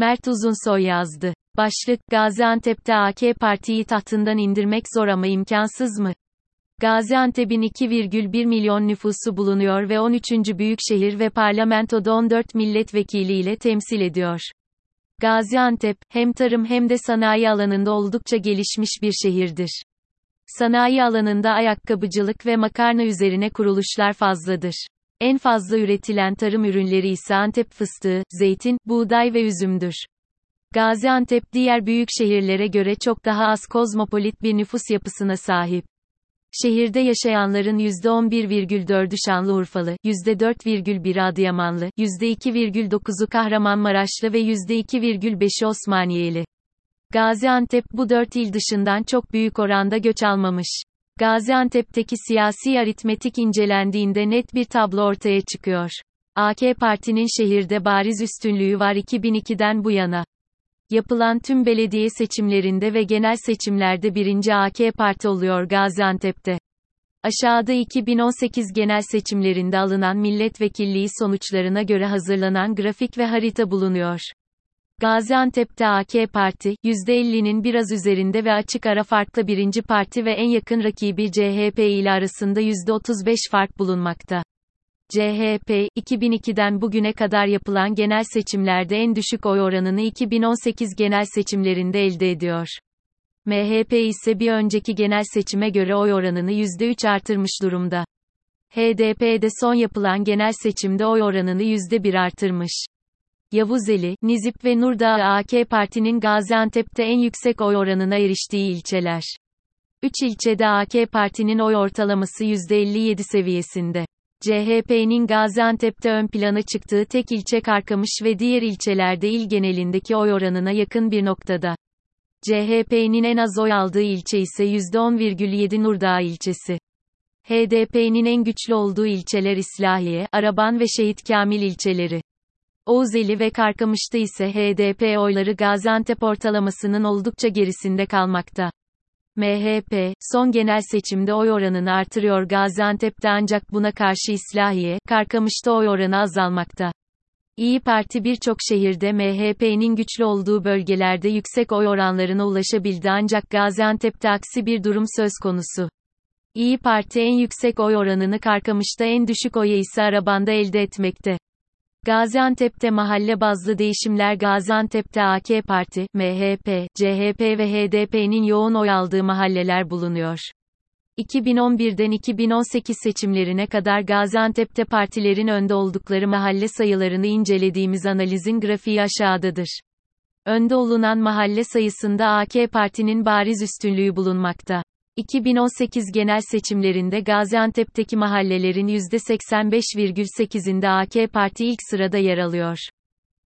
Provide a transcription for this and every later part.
Mert Uzunsoy yazdı. Başlık, Gaziantep'te AK Parti'yi tahtından indirmek zor ama imkansız mı? Gaziantep'in 2,1 milyon nüfusu bulunuyor ve 13. büyük şehir ve parlamentoda 14 milletvekili ile temsil ediyor. Gaziantep, hem tarım hem de sanayi alanında oldukça gelişmiş bir şehirdir. Sanayi alanında ayakkabıcılık ve makarna üzerine kuruluşlar fazladır. En fazla üretilen tarım ürünleri ise Antep fıstığı, zeytin, buğday ve üzümdür. Gaziantep diğer büyük şehirlere göre çok daha az kozmopolit bir nüfus yapısına sahip. Şehirde yaşayanların %11,4'ü Şanlıurfalı, %4,1'i Adıyamanlı, %2,9'u Kahramanmaraşlı ve %2,5'i Osmaniyeli. Gaziantep bu dört il dışından çok büyük oranda göç almamış. Gaziantep'teki siyasi aritmetik incelendiğinde net bir tablo ortaya çıkıyor. AK Parti'nin şehirde bariz üstünlüğü var 2002'den bu yana. Yapılan tüm belediye seçimlerinde ve genel seçimlerde birinci AK Parti oluyor Gaziantep'te. Aşağıda 2018 genel seçimlerinde alınan milletvekilliği sonuçlarına göre hazırlanan grafik ve harita bulunuyor. Gaziantep'te AK Parti, %50'nin biraz üzerinde ve açık ara farklı birinci parti ve en yakın rakibi CHP ile arasında %35 fark bulunmakta. CHP, 2002'den bugüne kadar yapılan genel seçimlerde en düşük oy oranını 2018 genel seçimlerinde elde ediyor. MHP ise bir önceki genel seçime göre oy oranını %3 artırmış durumda. HDP de son yapılan genel seçimde oy oranını %1 artırmış. Yavuzeli, Nizip ve Nurdağ AK Parti'nin Gaziantep'te en yüksek oy oranına eriştiği ilçeler. 3 ilçede AK Parti'nin oy ortalaması %57 seviyesinde. CHP'nin Gaziantep'te ön plana çıktığı tek ilçe Karkamış ve diğer ilçelerde il genelindeki oy oranına yakın bir noktada. CHP'nin en az oy aldığı ilçe ise %10,7 Nurdağ ilçesi. HDP'nin en güçlü olduğu ilçeler İslahiye, Araban ve Şehit Kamil ilçeleri. Oğuzeli ve Karkamış'ta ise HDP oyları Gaziantep ortalamasının oldukça gerisinde kalmakta. MHP, son genel seçimde oy oranını artırıyor Gaziantep'te ancak buna karşı İslahiye, Karkamış'ta oy oranı azalmakta. İyi Parti birçok şehirde MHP'nin güçlü olduğu bölgelerde yüksek oy oranlarına ulaşabildi ancak Gaziantep'te aksi bir durum söz konusu. İyi Parti en yüksek oy oranını Karkamış'ta en düşük oyu ise Araban'da elde etmekte. Gaziantep'te mahalle bazlı değişimler Gaziantep'te AK Parti, MHP, CHP ve HDP'nin yoğun oy aldığı mahalleler bulunuyor. 2011'den 2018 seçimlerine kadar Gaziantep'te partilerin önde oldukları mahalle sayılarını incelediğimiz analizin grafiği aşağıdadır. Önde olunan mahalle sayısında AK Parti'nin bariz üstünlüğü bulunmakta. 2018 genel seçimlerinde Gaziantep'teki mahallelerin %85,8'inde AK Parti ilk sırada yer alıyor.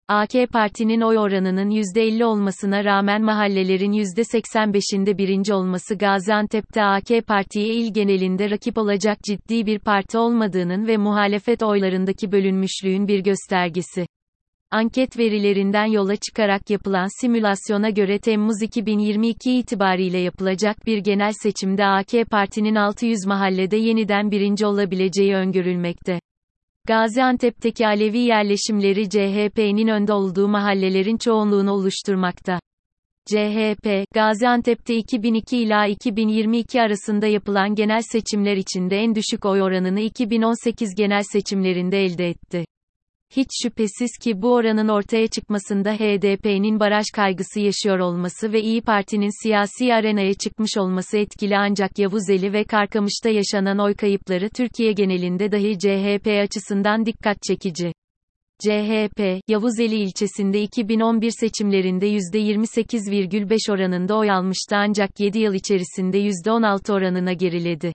AK Parti'nin oy oranının %50 olmasına rağmen mahallelerin %85'inde birinci olması Gaziantep'te AK Parti'ye il genelinde rakip olacak ciddi bir parti olmadığının ve muhalefet oylarındaki bölünmüşlüğün bir göstergesi. Anket verilerinden yola çıkarak yapılan simülasyona göre Temmuz 2022 itibariyle yapılacak bir genel seçimde AK Parti'nin 600 mahallede yeniden birinci olabileceği öngörülmekte. Gaziantep'teki Alevi yerleşimleri CHP'nin önde olduğu mahallelerin çoğunluğunu oluşturmakta. CHP, Gaziantep'te 2002 ila 2022 arasında yapılan genel seçimler içinde en düşük oy oranını 2018 genel seçimlerinde elde etti. Hiç şüphesiz ki bu oranın ortaya çıkmasında HDP'nin baraj kaygısı yaşıyor olması ve İyi Parti'nin siyasi arenaya çıkmış olması etkili ancak Yavuzeli ve Karkamış'ta yaşanan oy kayıpları Türkiye genelinde dahi CHP açısından dikkat çekici. CHP, Yavuzeli ilçesinde 2011 seçimlerinde %28,5 oranında oy almıştı ancak 7 yıl içerisinde %16 oranına geriledi.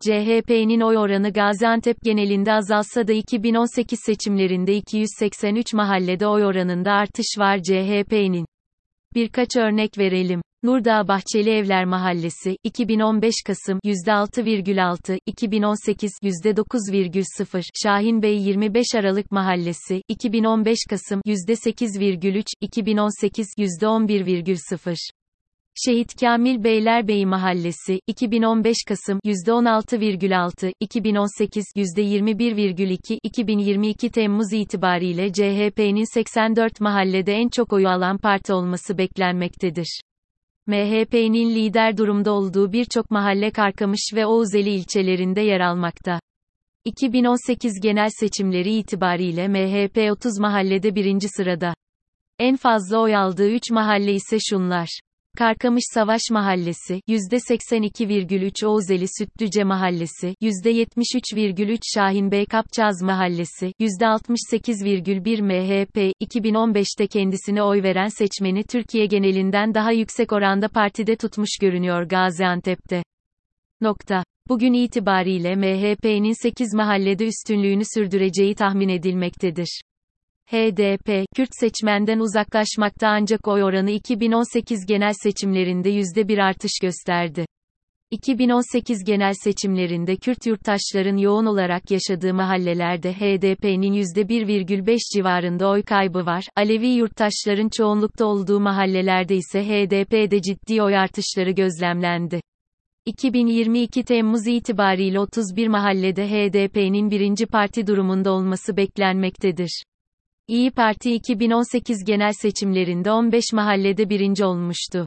CHP'nin oy oranı Gaziantep genelinde azalsa da 2018 seçimlerinde 283 mahallede oy oranında artış var CHP'nin. Birkaç örnek verelim. Nurdağ Bahçeli Evler Mahallesi, 2015 Kasım %6,6, 2018 %9,0, Şahin Bey 25 Aralık Mahallesi, 2015 Kasım %8,3, 2018 %11,0. Şehit Kamil Beylerbeyi Mahallesi, 2015 Kasım, %16,6, 2018, %21,2, 2022 Temmuz itibariyle CHP'nin 84 mahallede en çok oyu alan parti olması beklenmektedir. MHP'nin lider durumda olduğu birçok mahalle Karkamış ve Oğuzeli ilçelerinde yer almakta. 2018 genel seçimleri itibariyle MHP 30 mahallede birinci sırada. En fazla oy aldığı 3 mahalle ise şunlar. Karkamış Savaş Mahallesi, %82,3 Oğuzeli Sütlüce Mahallesi, %73,3 Şahin Bey Kapçaz Mahallesi, %68,1 MHP, 2015'te kendisine oy veren seçmeni Türkiye genelinden daha yüksek oranda partide tutmuş görünüyor Gaziantep'te. Nokta. Bugün itibariyle MHP'nin 8 mahallede üstünlüğünü sürdüreceği tahmin edilmektedir. HDP, Kürt seçmenden uzaklaşmakta ancak oy oranı 2018 genel seçimlerinde %1 artış gösterdi. 2018 genel seçimlerinde Kürt yurttaşların yoğun olarak yaşadığı mahallelerde HDP'nin %1,5 civarında oy kaybı var. Alevi yurttaşların çoğunlukta olduğu mahallelerde ise HDP'de ciddi oy artışları gözlemlendi. 2022 Temmuz itibariyle 31 mahallede HDP'nin birinci parti durumunda olması beklenmektedir. İyi Parti 2018 genel seçimlerinde 15 mahallede birinci olmuştu.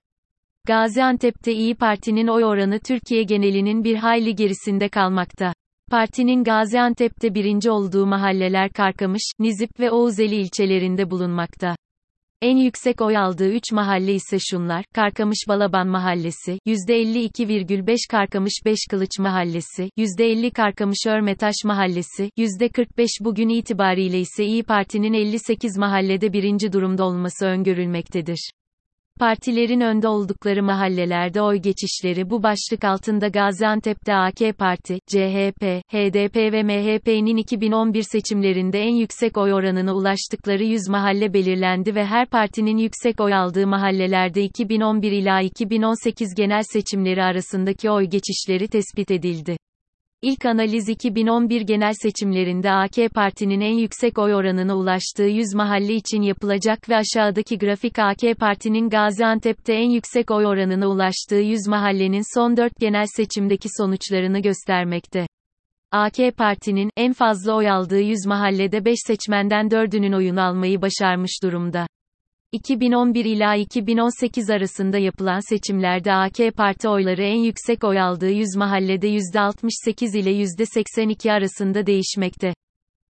Gaziantep'te İyi Parti'nin oy oranı Türkiye genelinin bir hayli gerisinde kalmakta. Partinin Gaziantep'te birinci olduğu mahalleler Karkamış, Nizip ve Oğuzeli ilçelerinde bulunmakta. En yüksek oy aldığı 3 mahalle ise şunlar, Karkamış Balaban Mahallesi, %52,5 Karkamış Beşkılıç Mahallesi, %50 Karkamış Örmetaş Mahallesi, %45 bugün itibariyle ise İyi Parti'nin 58 mahallede birinci durumda olması öngörülmektedir. Partilerin önde oldukları mahallelerde oy geçişleri bu başlık altında Gaziantep'te AK Parti, CHP, HDP ve MHP'nin 2011 seçimlerinde en yüksek oy oranına ulaştıkları 100 mahalle belirlendi ve her partinin yüksek oy aldığı mahallelerde 2011 ila 2018 genel seçimleri arasındaki oy geçişleri tespit edildi. İlk analiz 2011 genel seçimlerinde AK Parti'nin en yüksek oy oranına ulaştığı 100 mahalle için yapılacak ve aşağıdaki grafik AK Parti'nin Gaziantep'te en yüksek oy oranına ulaştığı 100 mahallenin son 4 genel seçimdeki sonuçlarını göstermekte. AK Parti'nin en fazla oy aldığı 100 mahallede 5 seçmenden 4'ünün oyunu almayı başarmış durumda. 2011 ila 2018 arasında yapılan seçimlerde AK Parti oyları en yüksek oy aldığı 100 mahallede %68 ile %82 arasında değişmekte.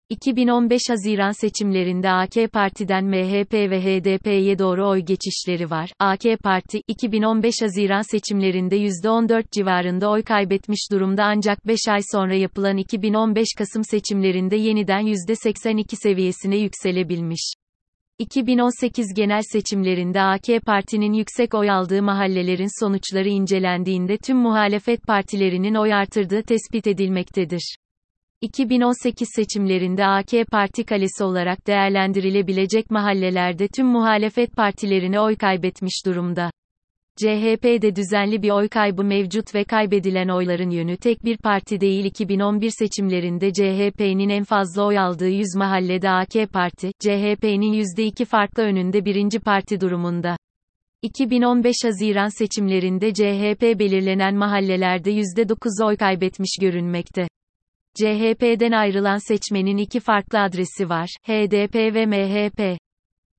2015 Haziran seçimlerinde AK Parti'den MHP ve HDP'ye doğru oy geçişleri var. AK Parti, 2015 Haziran seçimlerinde %14 civarında oy kaybetmiş durumda ancak 5 ay sonra yapılan 2015 Kasım seçimlerinde yeniden %82 seviyesine yükselebilmiş. 2018 genel seçimlerinde AK Parti'nin yüksek oy aldığı mahallelerin sonuçları incelendiğinde tüm muhalefet partilerinin oy artırdığı tespit edilmektedir. 2018 seçimlerinde AK Parti kalesi olarak değerlendirilebilecek mahallelerde tüm muhalefet partilerine oy kaybetmiş durumda. CHP'de düzenli bir oy kaybı mevcut ve kaybedilen oyların yönü tek bir parti değil 2011 seçimlerinde CHP'nin en fazla oy aldığı 100 mahallede AK Parti, CHP'nin %2 farklı önünde birinci parti durumunda. 2015 Haziran seçimlerinde CHP belirlenen mahallelerde %9 oy kaybetmiş görünmekte. CHP'den ayrılan seçmenin iki farklı adresi var, HDP ve MHP.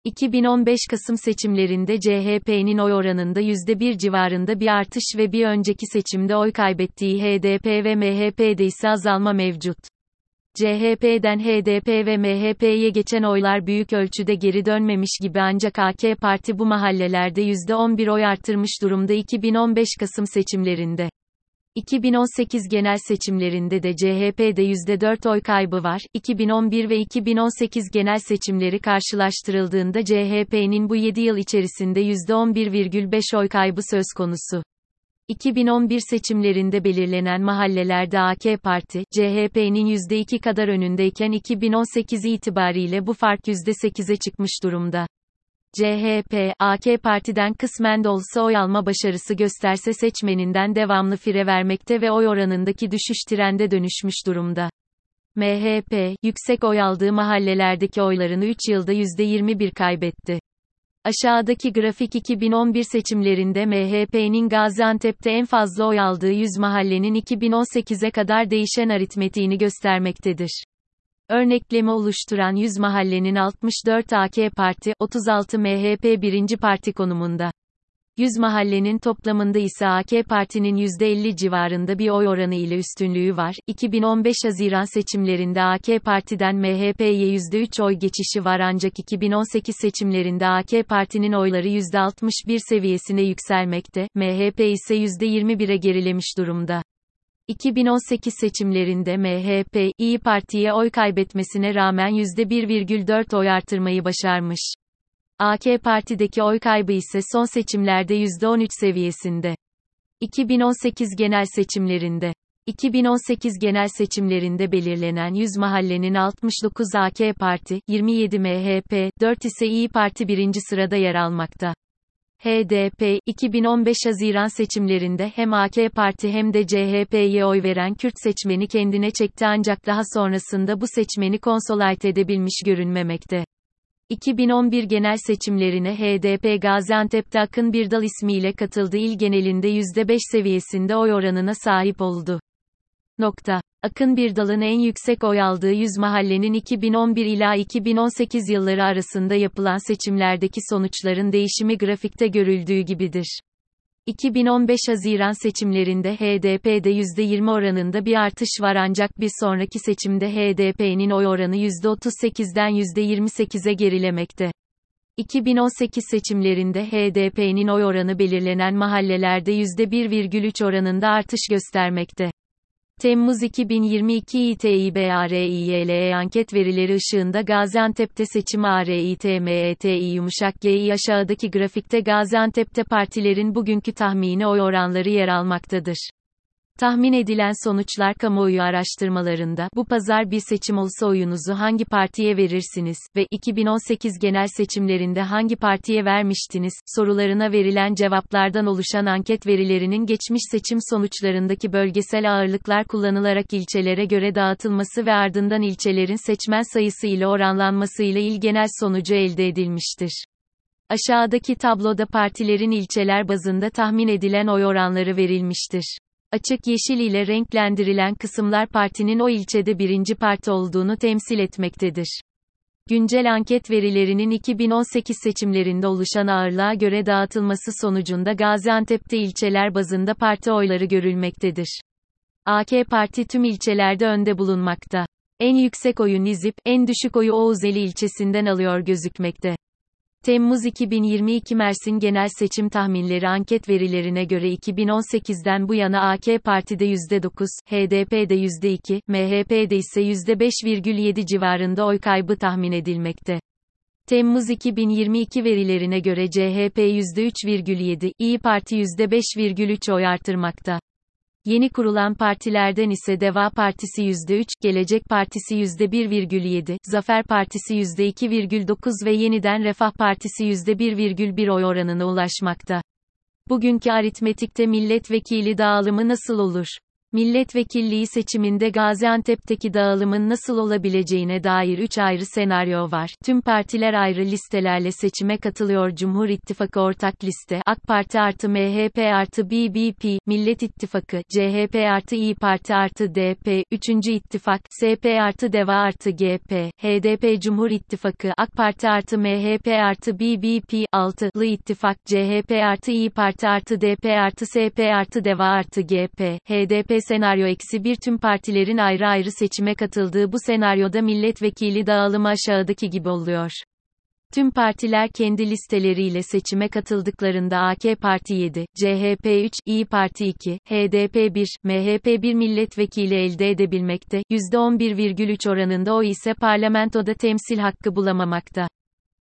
2015 Kasım seçimlerinde CHP'nin oy oranında %1 civarında bir artış ve bir önceki seçimde oy kaybettiği HDP ve MHP'de ise azalma mevcut. CHP'den HDP ve MHP'ye geçen oylar büyük ölçüde geri dönmemiş gibi ancak AK Parti bu mahallelerde %11 oy artırmış durumda 2015 Kasım seçimlerinde. 2018 genel seçimlerinde de CHP'de %4 oy kaybı var. 2011 ve 2018 genel seçimleri karşılaştırıldığında CHP'nin bu 7 yıl içerisinde %11,5 oy kaybı söz konusu. 2011 seçimlerinde belirlenen mahallelerde AK Parti, CHP'nin %2 kadar önündeyken 2018 itibariyle bu fark %8'e çıkmış durumda. CHP, AK Parti'den kısmen de olsa oy alma başarısı gösterse seçmeninden devamlı fire vermekte ve oy oranındaki düşüş trende dönüşmüş durumda. MHP, yüksek oy aldığı mahallelerdeki oylarını 3 yılda %21 kaybetti. Aşağıdaki grafik 2011 seçimlerinde MHP'nin Gaziantep'te en fazla oy aldığı 100 mahallenin 2018'e kadar değişen aritmetiğini göstermektedir. Örneklemi oluşturan 100 mahallenin 64 AK Parti, 36 MHP birinci parti konumunda. 100 mahallenin toplamında ise AK Parti'nin %50 civarında bir oy oranı ile üstünlüğü var. 2015 Haziran seçimlerinde AK Parti'den MHP'ye %3 oy geçişi var ancak 2018 seçimlerinde AK Parti'nin oyları %61 seviyesine yükselmekte, MHP ise %21'e gerilemiş durumda. 2018 seçimlerinde MHP, İyi Parti'ye oy kaybetmesine rağmen %1,4 oy artırmayı başarmış. AK Parti'deki oy kaybı ise son seçimlerde %13 seviyesinde. 2018 genel seçimlerinde 2018 genel seçimlerinde belirlenen 100 mahallenin 69 AK Parti, 27 MHP, 4 ise İyi Parti birinci sırada yer almakta. HDP, 2015 Haziran seçimlerinde hem AK Parti hem de CHP'ye oy veren Kürt seçmeni kendine çekti ancak daha sonrasında bu seçmeni konsolayt edebilmiş görünmemekte. 2011 genel seçimlerine HDP Gaziantep'te Akın Birdal ismiyle katıldı il genelinde %5 seviyesinde oy oranına sahip oldu. Nokta. Akın Birdal'ın en yüksek oy aldığı 100 mahallenin 2011 ila 2018 yılları arasında yapılan seçimlerdeki sonuçların değişimi grafikte görüldüğü gibidir. 2015 Haziran seçimlerinde HDP'de %20 oranında bir artış var ancak bir sonraki seçimde HDP'nin oy oranı %38'den %28'e gerilemekte. 2018 seçimlerinde HDP'nin oy oranı belirlenen mahallelerde %1,3 oranında artış göstermekte. Temmuz 2022 İTİBARİYLE anket verileri ışığında Gaziantep'te seçim ARİTMETİ yumuşak G'yi aşağıdaki grafikte Gaziantep'te partilerin bugünkü tahmini oy oranları yer almaktadır. Tahmin edilen sonuçlar kamuoyu araştırmalarında bu pazar bir seçim olsa oyunuzu hangi partiye verirsiniz ve 2018 genel seçimlerinde hangi partiye vermiştiniz sorularına verilen cevaplardan oluşan anket verilerinin geçmiş seçim sonuçlarındaki bölgesel ağırlıklar kullanılarak ilçelere göre dağıtılması ve ardından ilçelerin seçmen sayısı ile oranlanması ile il genel sonucu elde edilmiştir. Aşağıdaki tabloda partilerin ilçeler bazında tahmin edilen oy oranları verilmiştir. Açık yeşil ile renklendirilen kısımlar partinin o ilçede birinci parti olduğunu temsil etmektedir. Güncel anket verilerinin 2018 seçimlerinde oluşan ağırlığa göre dağıtılması sonucunda Gaziantep'te ilçeler bazında parti oyları görülmektedir. AK Parti tüm ilçelerde önde bulunmakta. En yüksek oyu Nizip, en düşük oyu Oğuzeli ilçesinden alıyor gözükmekte. Temmuz 2022 Mersin Genel Seçim Tahminleri anket verilerine göre 2018'den bu yana AK Parti'de %9, HDP'de %2, MHP'de ise %5,7 civarında oy kaybı tahmin edilmekte. Temmuz 2022 verilerine göre CHP %3,7, İyi Parti %5,3 oy artırmakta. Yeni kurulan partilerden ise Deva Partisi %3, Gelecek Partisi %1,7, Zafer Partisi %2,9 ve Yeniden Refah Partisi %1,1 oy oranına ulaşmakta. Bugünkü aritmetikte milletvekili dağılımı nasıl olur? Milletvekilliği seçiminde Gaziantep'teki dağılımın nasıl olabileceğine dair 3 ayrı senaryo var. Tüm partiler ayrı listelerle seçime katılıyor. Cumhur İttifakı ortak liste, AK Parti artı MHP artı BBP, Millet İttifakı, CHP artı İyi Parti artı DP, 3. İttifak, SP artı DEVA artı GP, HDP Cumhur İttifakı, AK Parti artı MHP artı BBP, 6'lı İttifak, CHP artı İyi Parti artı DP artı SP artı DEVA artı GP, HDP senaryo eksi bir tüm partilerin ayrı ayrı seçime katıldığı bu senaryoda milletvekili dağılımı aşağıdaki gibi oluyor. Tüm partiler kendi listeleriyle seçime katıldıklarında AK Parti 7, CHP 3, İyi Parti 2, HDP 1, MHP 1 milletvekili elde edebilmekte, %11,3 oranında o ise parlamentoda temsil hakkı bulamamakta.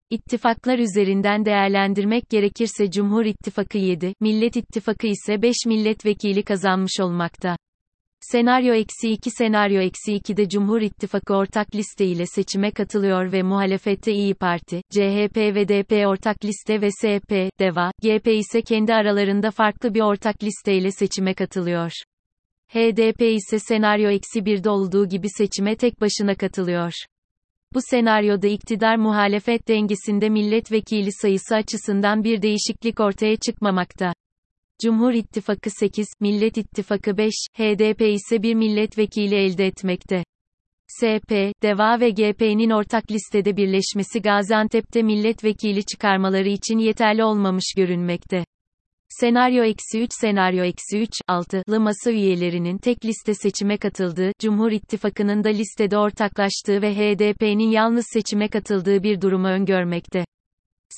İttifaklar üzerinden değerlendirmek gerekirse Cumhur İttifakı 7, Millet İttifakı ise 5 milletvekili kazanmış olmakta. Senaryo eksi 2 Senaryo eksi 2'de Cumhur İttifakı ortak liste ile seçime katılıyor ve muhalefette İyi Parti, CHP ve DP ortak liste ve SP, DEVA, GP ise kendi aralarında farklı bir ortak liste ile seçime katılıyor. HDP ise senaryo eksi 1'de olduğu gibi seçime tek başına katılıyor. Bu senaryoda iktidar muhalefet dengesinde milletvekili sayısı açısından bir değişiklik ortaya çıkmamakta. Cumhur İttifakı 8, Millet İttifakı 5, HDP ise bir milletvekili elde etmekte. SP, DEVA ve GP'nin ortak listede birleşmesi Gaziantep'te milletvekili çıkarmaları için yeterli olmamış görünmekte. Senaryo eksi 3 Senaryo eksi 3, 6'lı masa üyelerinin tek liste seçime katıldığı, Cumhur İttifakı'nın da listede ortaklaştığı ve HDP'nin yalnız seçime katıldığı bir durumu öngörmekte.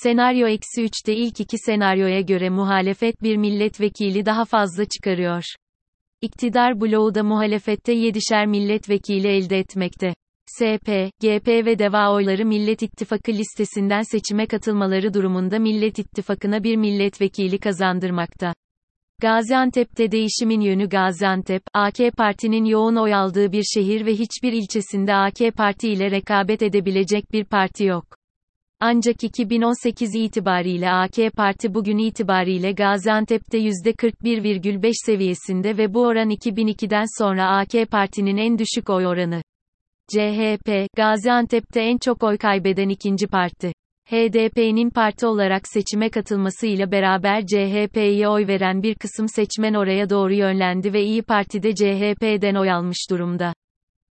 Senaryo eksi 3'te ilk iki senaryoya göre muhalefet bir milletvekili daha fazla çıkarıyor. İktidar bloğu da muhalefette 7'şer milletvekili elde etmekte. SP, GP ve DEVA oyları Millet İttifakı listesinden seçime katılmaları durumunda Millet İttifakı'na bir milletvekili kazandırmakta. Gaziantep'te değişimin yönü Gaziantep, AK Parti'nin yoğun oy aldığı bir şehir ve hiçbir ilçesinde AK Parti ile rekabet edebilecek bir parti yok. Ancak 2018 itibariyle AK Parti bugün itibariyle Gaziantep'te %41,5 seviyesinde ve bu oran 2002'den sonra AK Parti'nin en düşük oy oranı. CHP, Gaziantep'te en çok oy kaybeden ikinci parti. HDP'nin parti olarak seçime katılmasıyla beraber CHP'ye oy veren bir kısım seçmen oraya doğru yönlendi ve İyi Parti'de CHP'den oy almış durumda.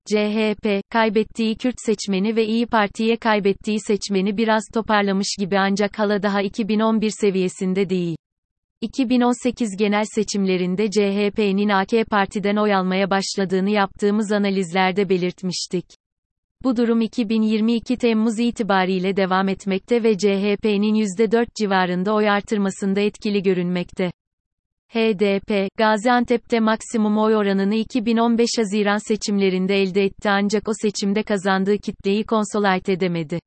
CHP, kaybettiği Kürt seçmeni ve İyi Parti'ye kaybettiği seçmeni biraz toparlamış gibi ancak hala daha 2011 seviyesinde değil. 2018 genel seçimlerinde CHP'nin AK Parti'den oy almaya başladığını yaptığımız analizlerde belirtmiştik. Bu durum 2022 Temmuz itibariyle devam etmekte ve CHP'nin %4 civarında oy artırmasında etkili görünmekte. HDP, Gaziantep'te maksimum oy oranını 2015 Haziran seçimlerinde elde etti ancak o seçimde kazandığı kitleyi konsolide edemedi.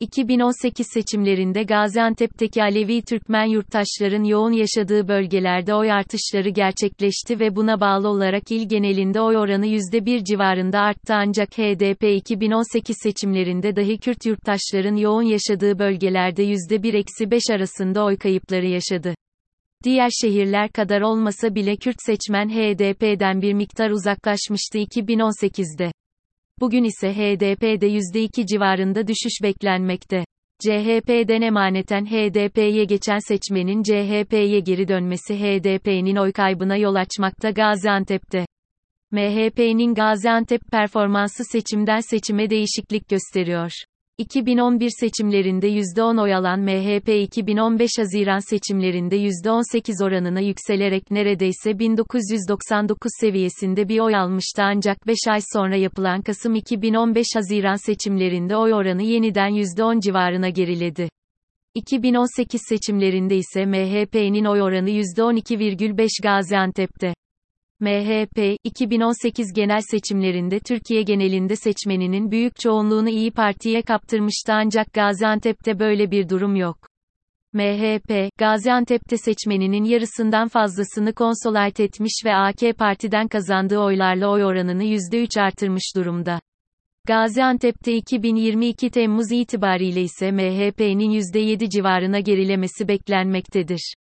2018 seçimlerinde Gaziantep'teki Alevi Türkmen yurttaşların yoğun yaşadığı bölgelerde oy artışları gerçekleşti ve buna bağlı olarak il genelinde oy oranı %1 civarında arttı ancak HDP 2018 seçimlerinde dahi Kürt yurttaşların yoğun yaşadığı bölgelerde %1-5 arasında oy kayıpları yaşadı. Diğer şehirler kadar olmasa bile Kürt seçmen HDP'den bir miktar uzaklaşmıştı 2018'de. Bugün ise HDP'de %2 civarında düşüş beklenmekte. CHP'den emaneten HDP'ye geçen seçmenin CHP'ye geri dönmesi HDP'nin oy kaybına yol açmakta Gaziantep'te. MHP'nin Gaziantep performansı seçimden seçime değişiklik gösteriyor. 2011 seçimlerinde %10 oy alan MHP 2015 Haziran seçimlerinde %18 oranına yükselerek neredeyse 1999 seviyesinde bir oy almıştı ancak 5 ay sonra yapılan Kasım 2015 Haziran seçimlerinde oy oranı yeniden %10 civarına geriledi. 2018 seçimlerinde ise MHP'nin oy oranı %12,5 Gaziantep'te. MHP, 2018 genel seçimlerinde Türkiye genelinde seçmeninin büyük çoğunluğunu İyi Parti'ye kaptırmıştı ancak Gaziantep'te böyle bir durum yok. MHP, Gaziantep'te seçmeninin yarısından fazlasını konsolayt etmiş ve AK Parti'den kazandığı oylarla oy oranını %3 artırmış durumda. Gaziantep'te 2022 Temmuz itibariyle ise MHP'nin %7 civarına gerilemesi beklenmektedir.